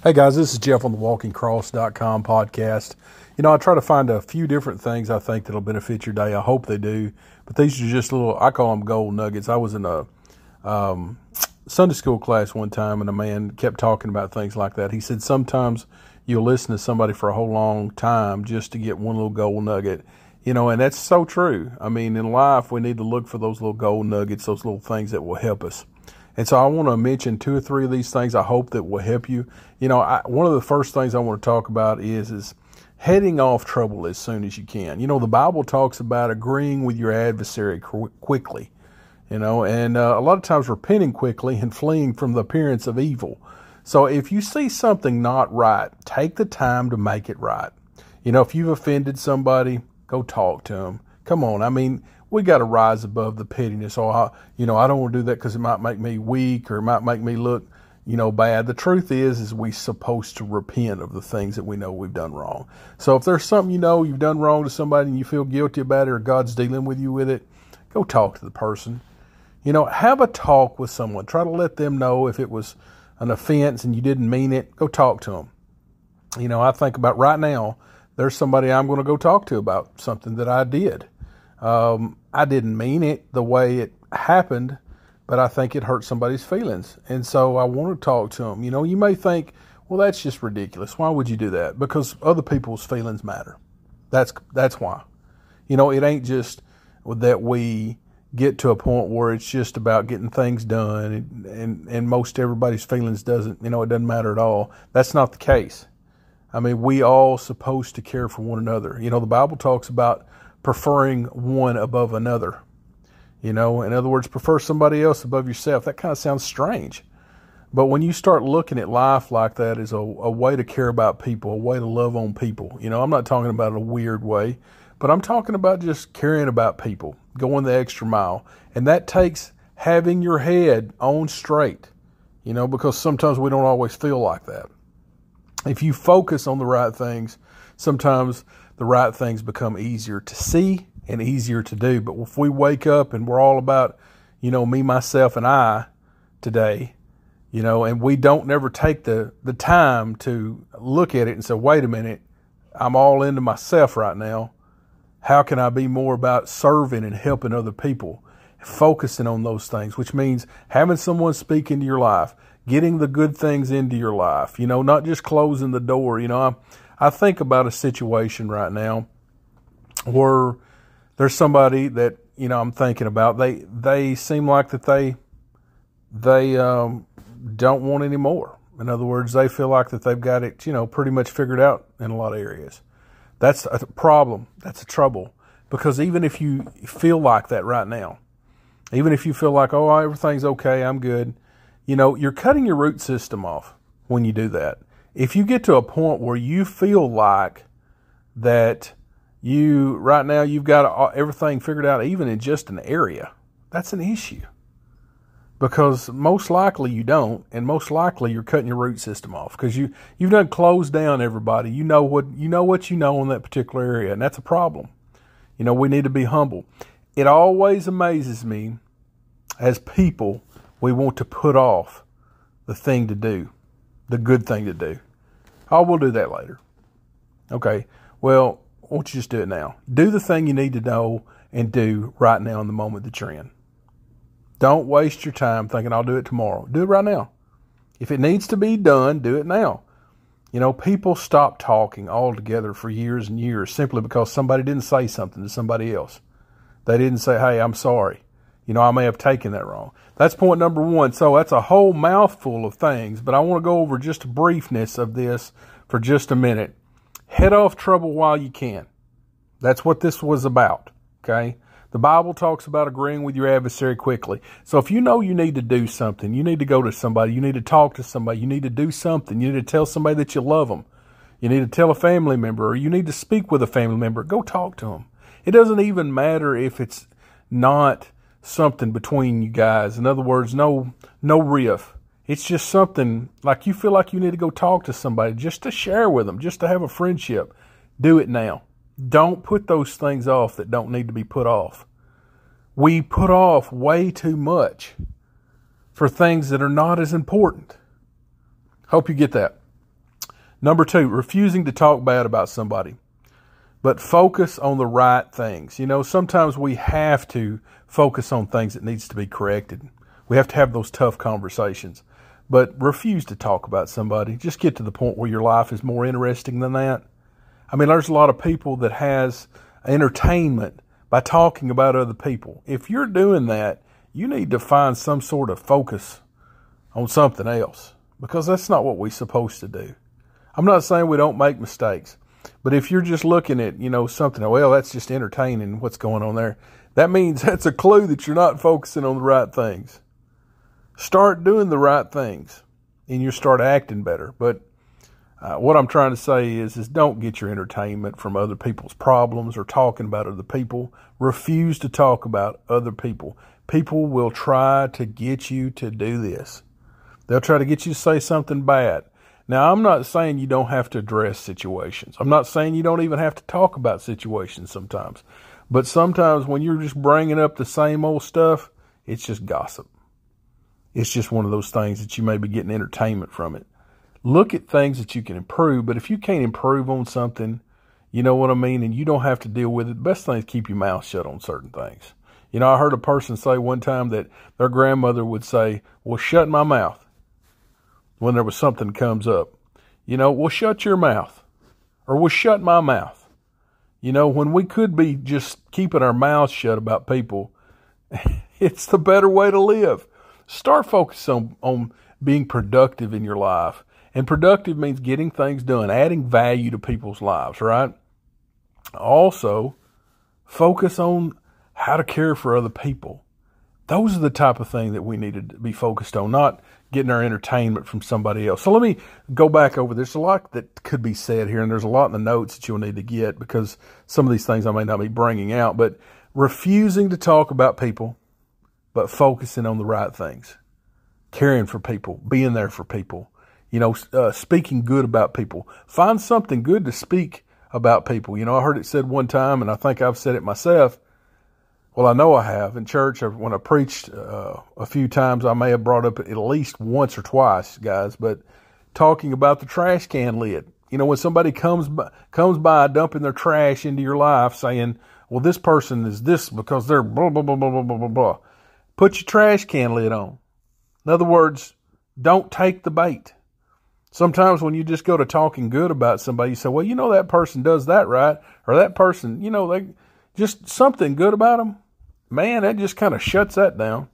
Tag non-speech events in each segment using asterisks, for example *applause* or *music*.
Hey guys, this is Jeff on the walkingcross.com podcast. You know, I try to find a few different things I think that'll benefit your day. I hope they do. But these are just little, I call them gold nuggets. I was in a um, Sunday school class one time and a man kept talking about things like that. He said, sometimes you'll listen to somebody for a whole long time just to get one little gold nugget. You know, and that's so true. I mean, in life, we need to look for those little gold nuggets, those little things that will help us. And so I want to mention two or three of these things I hope that will help you. You know, I, one of the first things I want to talk about is is heading off trouble as soon as you can. You know, the Bible talks about agreeing with your adversary qu- quickly. You know, and uh, a lot of times repenting quickly and fleeing from the appearance of evil. So if you see something not right, take the time to make it right. You know, if you've offended somebody, go talk to them. Come on, I mean, we got to rise above the pettiness. Oh, I, you know, I don't want to do that because it might make me weak or it might make me look, you know, bad. The truth is, is we supposed to repent of the things that we know we've done wrong. So if there's something you know you've done wrong to somebody and you feel guilty about it or God's dealing with you with it, go talk to the person. You know, have a talk with someone. Try to let them know if it was an offense and you didn't mean it. Go talk to them. You know, I think about right now, there's somebody I'm going to go talk to about something that I did um, I didn't mean it the way it happened, but I think it hurt somebody's feelings. And so I want to talk to them. You know, you may think, well, that's just ridiculous. Why would you do that? Because other people's feelings matter. That's that's why. You know, it ain't just that we get to a point where it's just about getting things done and, and, and most everybody's feelings doesn't, you know, it doesn't matter at all. That's not the case. I mean, we all supposed to care for one another. You know, the Bible talks about preferring one above another. You know, in other words, prefer somebody else above yourself. That kind of sounds strange. But when you start looking at life like that as a, a, way to care about people, a way to love on people, you know, I'm not talking about a weird way, but I'm talking about just caring about people, going the extra mile. And that takes having your head on straight, you know, because sometimes we don't always feel like that. If you focus on the right things, sometimes the right things become easier to see and easier to do. But if we wake up and we're all about, you know, me, myself, and I today, you know, and we don't never take the, the time to look at it and say, wait a minute, I'm all into myself right now. How can I be more about serving and helping other people? Focusing on those things, which means having someone speak into your life, getting the good things into your life, you know, not just closing the door. You know, I'm, I think about a situation right now where there's somebody that you know I'm thinking about. They they seem like that they they um, don't want any more. In other words, they feel like that they've got it you know pretty much figured out in a lot of areas. That's a problem. That's a trouble because even if you feel like that right now, even if you feel like oh everything's okay, I'm good, you know you're cutting your root system off when you do that if you get to a point where you feel like that you right now you've got everything figured out even in just an area that's an issue. Because most likely you don't and most likely you're cutting your root system off because you you've done closed down everybody. You know what you know what you know in that particular area and that's a problem. You know we need to be humble. It always amazes me as people we want to put off the thing to do the good thing to do Oh, we'll do that later. Okay. Well, why don't you just do it now? Do the thing you need to know and do right now in the moment that you're in. Don't waste your time thinking I'll do it tomorrow. Do it right now. If it needs to be done, do it now. You know, people stop talking altogether for years and years simply because somebody didn't say something to somebody else. They didn't say, hey, I'm sorry. You know, I may have taken that wrong. That's point number one. So that's a whole mouthful of things, but I want to go over just a briefness of this for just a minute. Head off trouble while you can. That's what this was about. Okay. The Bible talks about agreeing with your adversary quickly. So if you know you need to do something, you need to go to somebody, you need to talk to somebody, you need to do something, you need to tell somebody that you love them, you need to tell a family member, or you need to speak with a family member, go talk to them. It doesn't even matter if it's not something between you guys. In other words, no no riff. It's just something like you feel like you need to go talk to somebody just to share with them, just to have a friendship. Do it now. Don't put those things off that don't need to be put off. We put off way too much for things that are not as important. Hope you get that. Number two, refusing to talk bad about somebody, but focus on the right things. You know, sometimes we have to focus on things that needs to be corrected. We have to have those tough conversations, but refuse to talk about somebody. Just get to the point where your life is more interesting than that. I mean, there's a lot of people that has entertainment by talking about other people. If you're doing that, you need to find some sort of focus on something else because that's not what we're supposed to do. I'm not saying we don't make mistakes, but if you're just looking at, you know, something, well, that's just entertaining what's going on there, that means *laughs* that's a clue that you're not focusing on the right things. Start doing the right things and you start acting better. But uh, what I'm trying to say is, is don't get your entertainment from other people's problems or talking about other people. Refuse to talk about other people. People will try to get you to do this. They'll try to get you to say something bad. Now, I'm not saying you don't have to address situations. I'm not saying you don't even have to talk about situations sometimes. But sometimes when you're just bringing up the same old stuff, it's just gossip. It's just one of those things that you may be getting entertainment from it. Look at things that you can improve, but if you can't improve on something, you know what I mean, and you don't have to deal with it, the best thing is keep your mouth shut on certain things. You know, I heard a person say one time that their grandmother would say, Well, shut my mouth when there was something comes up. You know, well, shut your mouth or well, shut my mouth. You know, when we could be just keeping our mouths shut about people, *laughs* it's the better way to live. Start focusing on, on being productive in your life. And productive means getting things done, adding value to people's lives, right? Also, focus on how to care for other people. Those are the type of thing that we need to be focused on, not getting our entertainment from somebody else. So let me go back over. There's a lot that could be said here, and there's a lot in the notes that you'll need to get because some of these things I may not be bringing out. But refusing to talk about people, but focusing on the right things, caring for people, being there for people, you know, uh, speaking good about people. Find something good to speak about people. You know, I heard it said one time, and I think I've said it myself well, I know I have in church. When I preached uh, a few times, I may have brought up at least once or twice, guys. But talking about the trash can lid, you know, when somebody comes by, comes by dumping their trash into your life, saying, "Well, this person is this because they're blah blah blah blah blah blah blah," put your trash can lid on. In other words, don't take the bait. Sometimes when you just go to talking good about somebody, you say, "Well, you know that person does that right," or that person, you know, they just something good about them man, that just kind of shuts that down.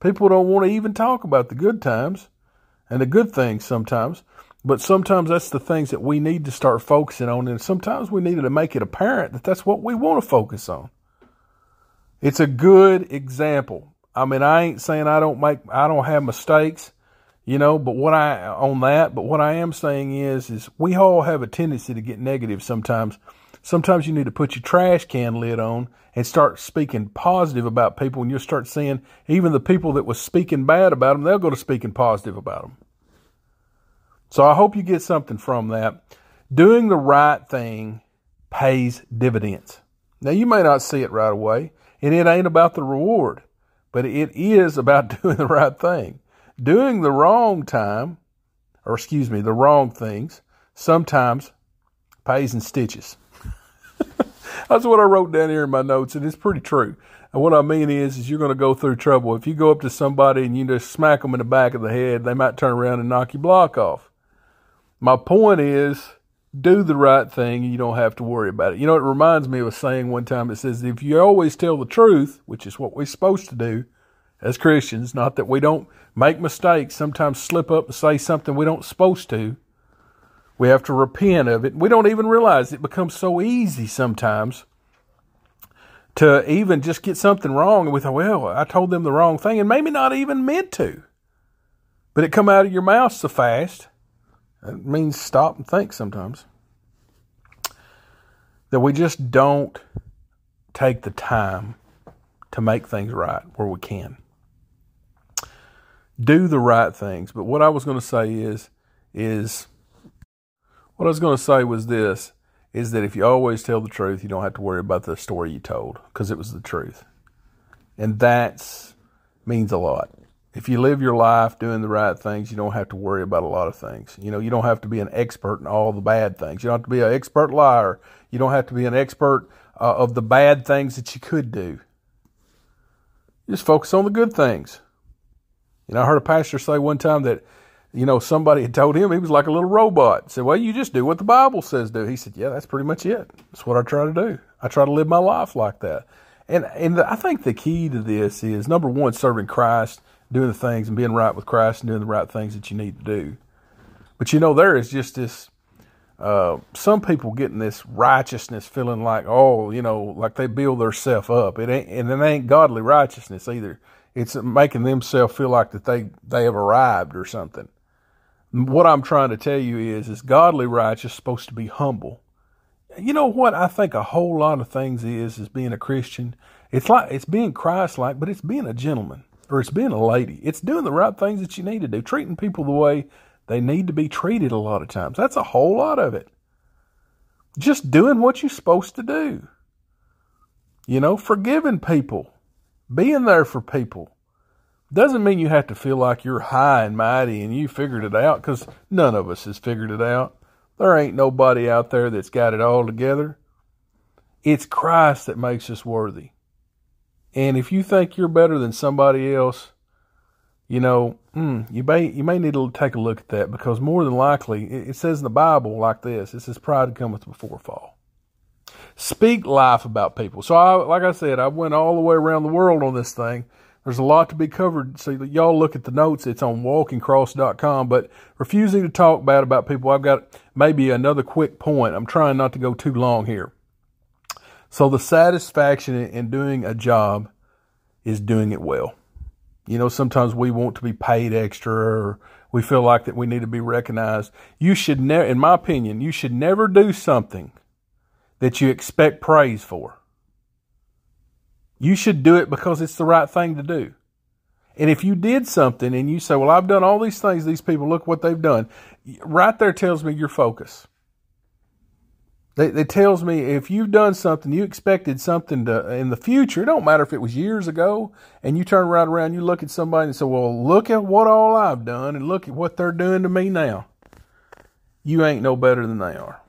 People don't want to even talk about the good times and the good things sometimes. But sometimes that's the things that we need to start focusing on. And sometimes we need to make it apparent that that's what we want to focus on. It's a good example. I mean, I ain't saying I don't make, I don't have mistakes, you know, but what I, on that, but what I am saying is, is we all have a tendency to get negative sometimes Sometimes you need to put your trash can lid on and start speaking positive about people, and you'll start seeing even the people that was speaking bad about them, they'll go to speaking positive about them. So I hope you get something from that. Doing the right thing pays dividends. Now, you may not see it right away, and it ain't about the reward, but it is about *laughs* doing the right thing. Doing the wrong time, or excuse me, the wrong things, sometimes pays in stitches. That's what I wrote down here in my notes, and it's pretty true. And what I mean is, is you're going to go through trouble. If you go up to somebody and you just smack them in the back of the head, they might turn around and knock your block off. My point is, do the right thing and you don't have to worry about it. You know, it reminds me of a saying one time that says, if you always tell the truth, which is what we're supposed to do as Christians, not that we don't make mistakes, sometimes slip up and say something we don't supposed to, we have to repent of it. We don't even realize it becomes so easy sometimes to even just get something wrong and we thought, well, I told them the wrong thing and maybe not even meant to. But it come out of your mouth so fast. It means stop and think sometimes. That we just don't take the time to make things right where we can. Do the right things. But what I was going to say is, is what I was going to say was this is that if you always tell the truth, you don't have to worry about the story you told because it was the truth. And that means a lot. If you live your life doing the right things, you don't have to worry about a lot of things. You know, you don't have to be an expert in all the bad things. You don't have to be an expert liar. You don't have to be an expert uh, of the bad things that you could do. Just focus on the good things. You know, I heard a pastor say one time that, you know, somebody had told him he was like a little robot. Said, well, you just do what the Bible says do. He said, yeah, that's pretty much it. That's what I try to do. I try to live my life like that. And, and the, I think the key to this is number one, serving Christ, doing the things and being right with Christ and doing the right things that you need to do. But you know, there is just this, uh, some people getting this righteousness feeling like, oh, you know, like they build their self up. It ain't, and it ain't godly righteousness either. It's making themselves feel like that they, they have arrived or something. What I'm trying to tell you is, is godly righteous supposed to be humble. You know what I think a whole lot of things is, is being a Christian. It's like, it's being Christ-like, but it's being a gentleman or it's being a lady. It's doing the right things that you need to do, treating people the way they need to be treated a lot of times. That's a whole lot of it. Just doing what you're supposed to do. You know, forgiving people being there for people doesn't mean you have to feel like you're high and mighty and you figured it out because none of us has figured it out. There ain't nobody out there that's got it all together. It's Christ that makes us worthy. And if you think you're better than somebody else, you know, mm, you may you may need to take a look at that because more than likely it, says in the Bible like this: it says pride cometh before fall speak life about people. So, I, like I said, I went all the way around the world on this thing. There's a lot to be covered. So, y'all look at the notes. It's on walkingcross.com. But refusing to talk bad about people, I've got maybe another quick point. I'm trying not to go too long here. So, the satisfaction in doing a job is doing it well. You know, sometimes we want to be paid extra or we feel like that we need to be recognized. You should never, in my opinion, you should never do something that you expect praise for. You should do it because it's the right thing to do. And if you did something and you say, Well, I've done all these things, these people, look what they've done, right there tells me your focus. It tells me if you've done something, you expected something to in the future. It don't matter if it was years ago, and you turn right around, you look at somebody and say, "Well, look at what all I've done, and look at what they're doing to me now." You ain't no better than they are.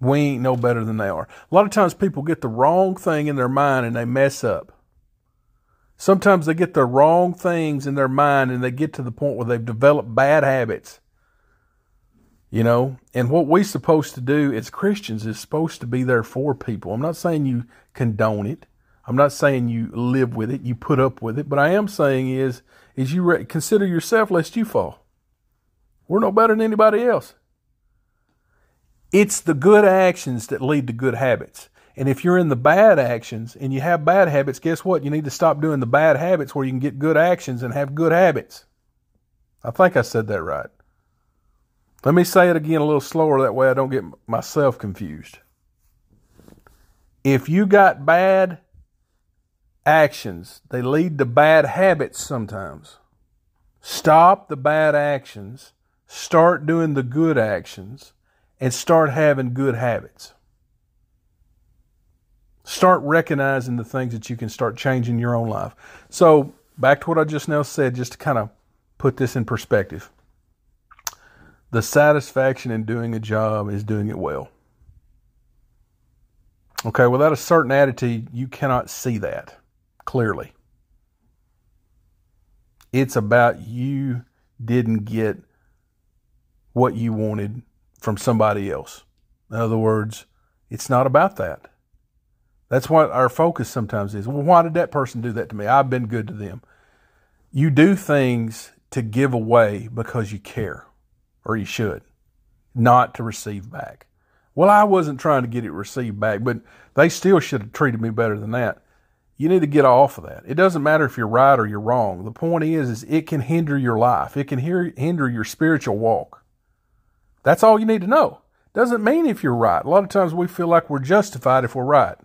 We ain't no better than they are. A lot of times people get the wrong thing in their mind and they mess up. Sometimes they get the wrong things in their mind and they get to the point where they've developed bad habits. You know, and what we're supposed to do as Christians is supposed to be there for people. I'm not saying you condone it. I'm not saying you live with it, you put up with it, but I am saying is is you re- consider yourself lest you fall. We're no better than anybody else. It's the good actions that lead to good habits. And if you're in the bad actions and you have bad habits, guess what? You need to stop doing the bad habits where you can get good actions and have good habits. I think I said that right. Let me say it again a little slower, that way I don't get myself confused. If you got bad actions, they lead to bad habits sometimes. Stop the bad actions, start doing the good actions, and start having good habits. Start recognizing the things that you can start changing your own life. So, back to what I just now said, just to kind of put this in perspective. The satisfaction in doing a job is doing it well. Okay, without a certain attitude, you cannot see that clearly. It's about you didn't get what you wanted from somebody else. In other words, it's not about that. That's what our focus sometimes is. Well, why did that person do that to me? I've been good to them. You do things to give away because you care, or you should, not to receive back. Well, I wasn't trying to get it received back, but they still should have treated me better than that. You need to get off of that. It doesn't matter if you're right or you're wrong. The point is, is it can hinder your life. It can hinder your spiritual walk. That's all you need to know. Doesn't mean if you're right. A lot of times we feel like we're justified if we're right.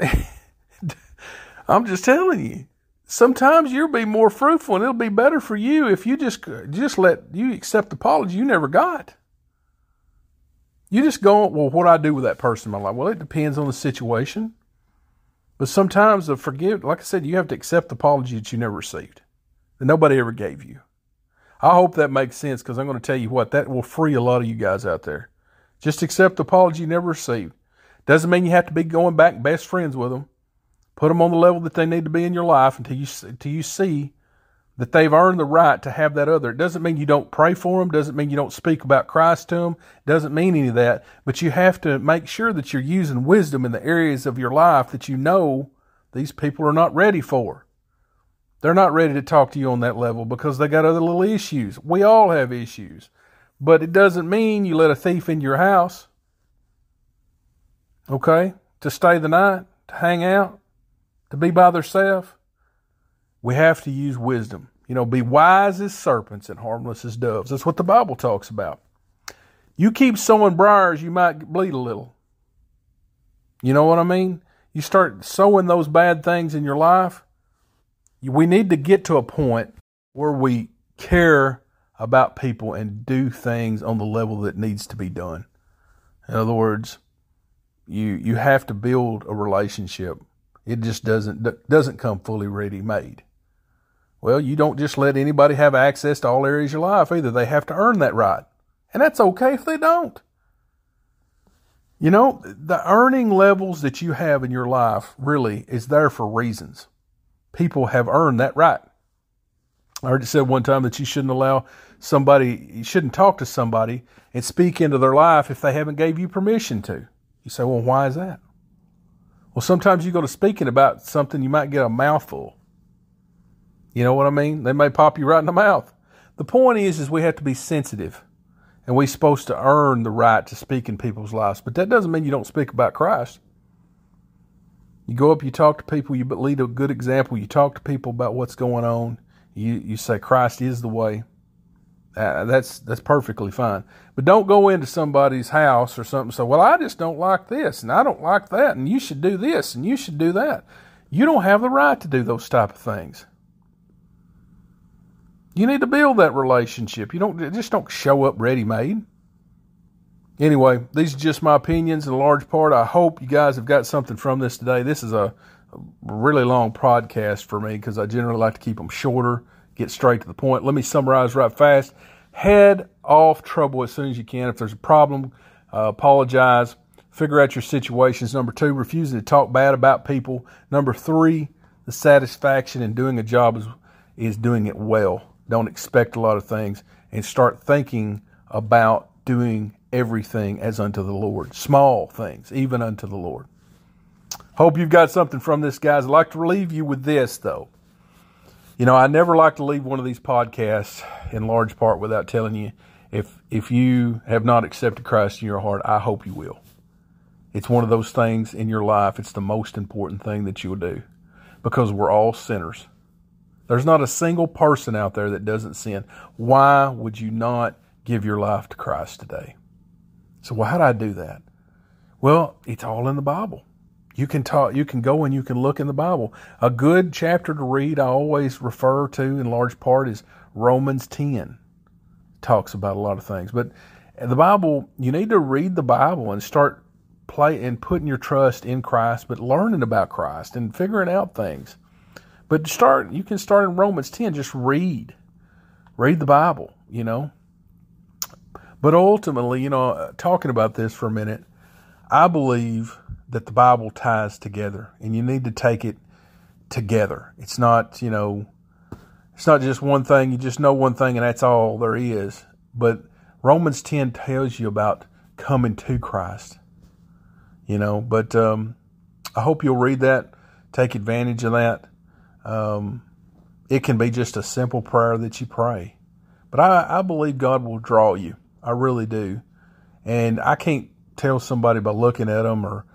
*laughs* I'm just telling you. Sometimes you'll be more fruitful and it'll be better for you if you just just let you accept the apology you never got. You just go, well, what do I do with that person in my life? Well, it depends on the situation. But sometimes the forgive, like I said, you have to accept the apology that you never received, that nobody ever gave you. I hope that makes sense because I'm going to tell you what, that will free a lot of you guys out there. Just accept the apology you never received. Doesn't mean you have to be going back best friends with them. Put them on the level that they need to be in your life until you until you see that they've earned the right to have that other. It doesn't mean you don't pray for them. Doesn't mean you don't speak about Christ to them. Doesn't mean any of that. But you have to make sure that you're using wisdom in the areas of your life that you know these people are not ready for. They're not ready to talk to you on that level because they got other little issues. We all have issues. But it doesn't mean you let a thief in your house. Okay? To stay the night, to hang out, to be by themselves. We have to use wisdom. You know, be wise as serpents and harmless as doves. That's what the Bible talks about. You keep sowing briars, you might bleed a little. You know what I mean? You start sowing those bad things in your life, we need to get to a point where we care about people and do things on the level that needs to be done. In other words, you you have to build a relationship. It just doesn't doesn't come fully ready made. Well, you don't just let anybody have access to all areas of your life either. They have to earn that right. And that's okay if they don't. You know, the earning levels that you have in your life really is there for reasons people have earned that right. I heard said one time that you shouldn't allow somebody, you shouldn't talk to somebody and speak into their life if they haven't gave you permission to. You say, well, why is that? Well, sometimes you go to speaking about something, you might get a mouthful. You know what I mean? They may pop you right in the mouth. The point is, is we have to be sensitive, and we're supposed to earn the right to speak in people's lives. But that doesn't mean you don't speak about Christ. You go up, you talk to people, you lead a good example. You talk to people about what's going on. You you say Christ is the way. Uh, that's that's perfectly fine. But don't go into somebody's house or something. So, well, I just don't like this, and I don't like that, and you should do this, and you should do that. You don't have the right to do those type of things. You need to build that relationship. You don't just don't show up ready made. Anyway, these are just my opinions in large part. I hope you guys have got something from this today. This is a really long podcast for me because I generally like to keep them shorter, get straight to the point. Let me summarize right fast. Head off trouble as soon as you can. If there's a problem, uh, apologize. Figure out your situations. Number two, refusing to talk bad about people. Number three, the satisfaction in doing a job is, is doing it well. Don't expect a lot of things and start thinking about doing everything as unto the Lord. Small things, even unto the Lord. Hope you've got something from this, guys. I'd like to leave you with this, though. You know, I never like to leave one of these podcasts in large part without telling you if if you have not accepted Christ in your heart, I hope you will. It's one of those things in your life, it's the most important thing that you will do because we're all sinners. There's not a single person out there that doesn't sin. Why would you not give your life to Christ today? So, well, how do I do that? Well, it's all in the Bible. You can talk, you can go and you can look in the Bible. A good chapter to read, I always refer to in large part, is Romans 10. talks about a lot of things. But the Bible, you need to read the Bible and start play and putting your trust in Christ, but learning about Christ and figuring out things. But start, you can start in Romans 10, just read. Read the Bible, you know. But ultimately, you know, uh, talking about this for a minute, I believe that the Bible ties together and you need to take it together. It's not, you know, it's not just one thing, you just know one thing and that's all there is. But Romans 10 tells you about coming to Christ, you know, but um, I hope you'll read that, take advantage of that. Um, it can be just a simple prayer that you pray. But I, I believe God will draw you. I really do. And I can't tell somebody by looking at them or,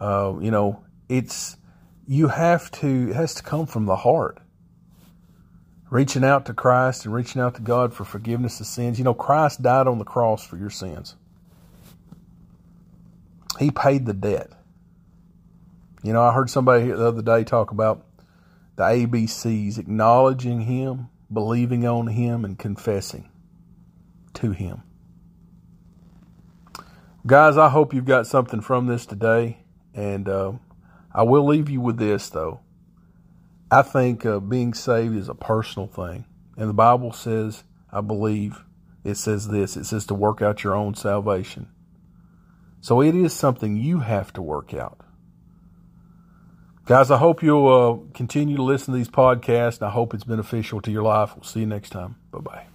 uh, you know, it's, you have to, it has to come from the heart. Reaching out to Christ and reaching out to God for forgiveness of sins. You know, Christ died on the cross for your sins. He paid the debt. You know, I heard somebody the other day talk about the ABCs acknowledging Him, believing on Him, and confessing to Him. Guys, I hope you've got something from this today. And uh, I will leave you with this, though. I think uh, being saved is a personal thing. And the Bible says, I believe, it says this it says to work out your own salvation. So it is something you have to work out. Guys, I hope you'll uh, continue to listen to these podcasts, and I hope it's beneficial to your life. We'll see you next time. Bye bye.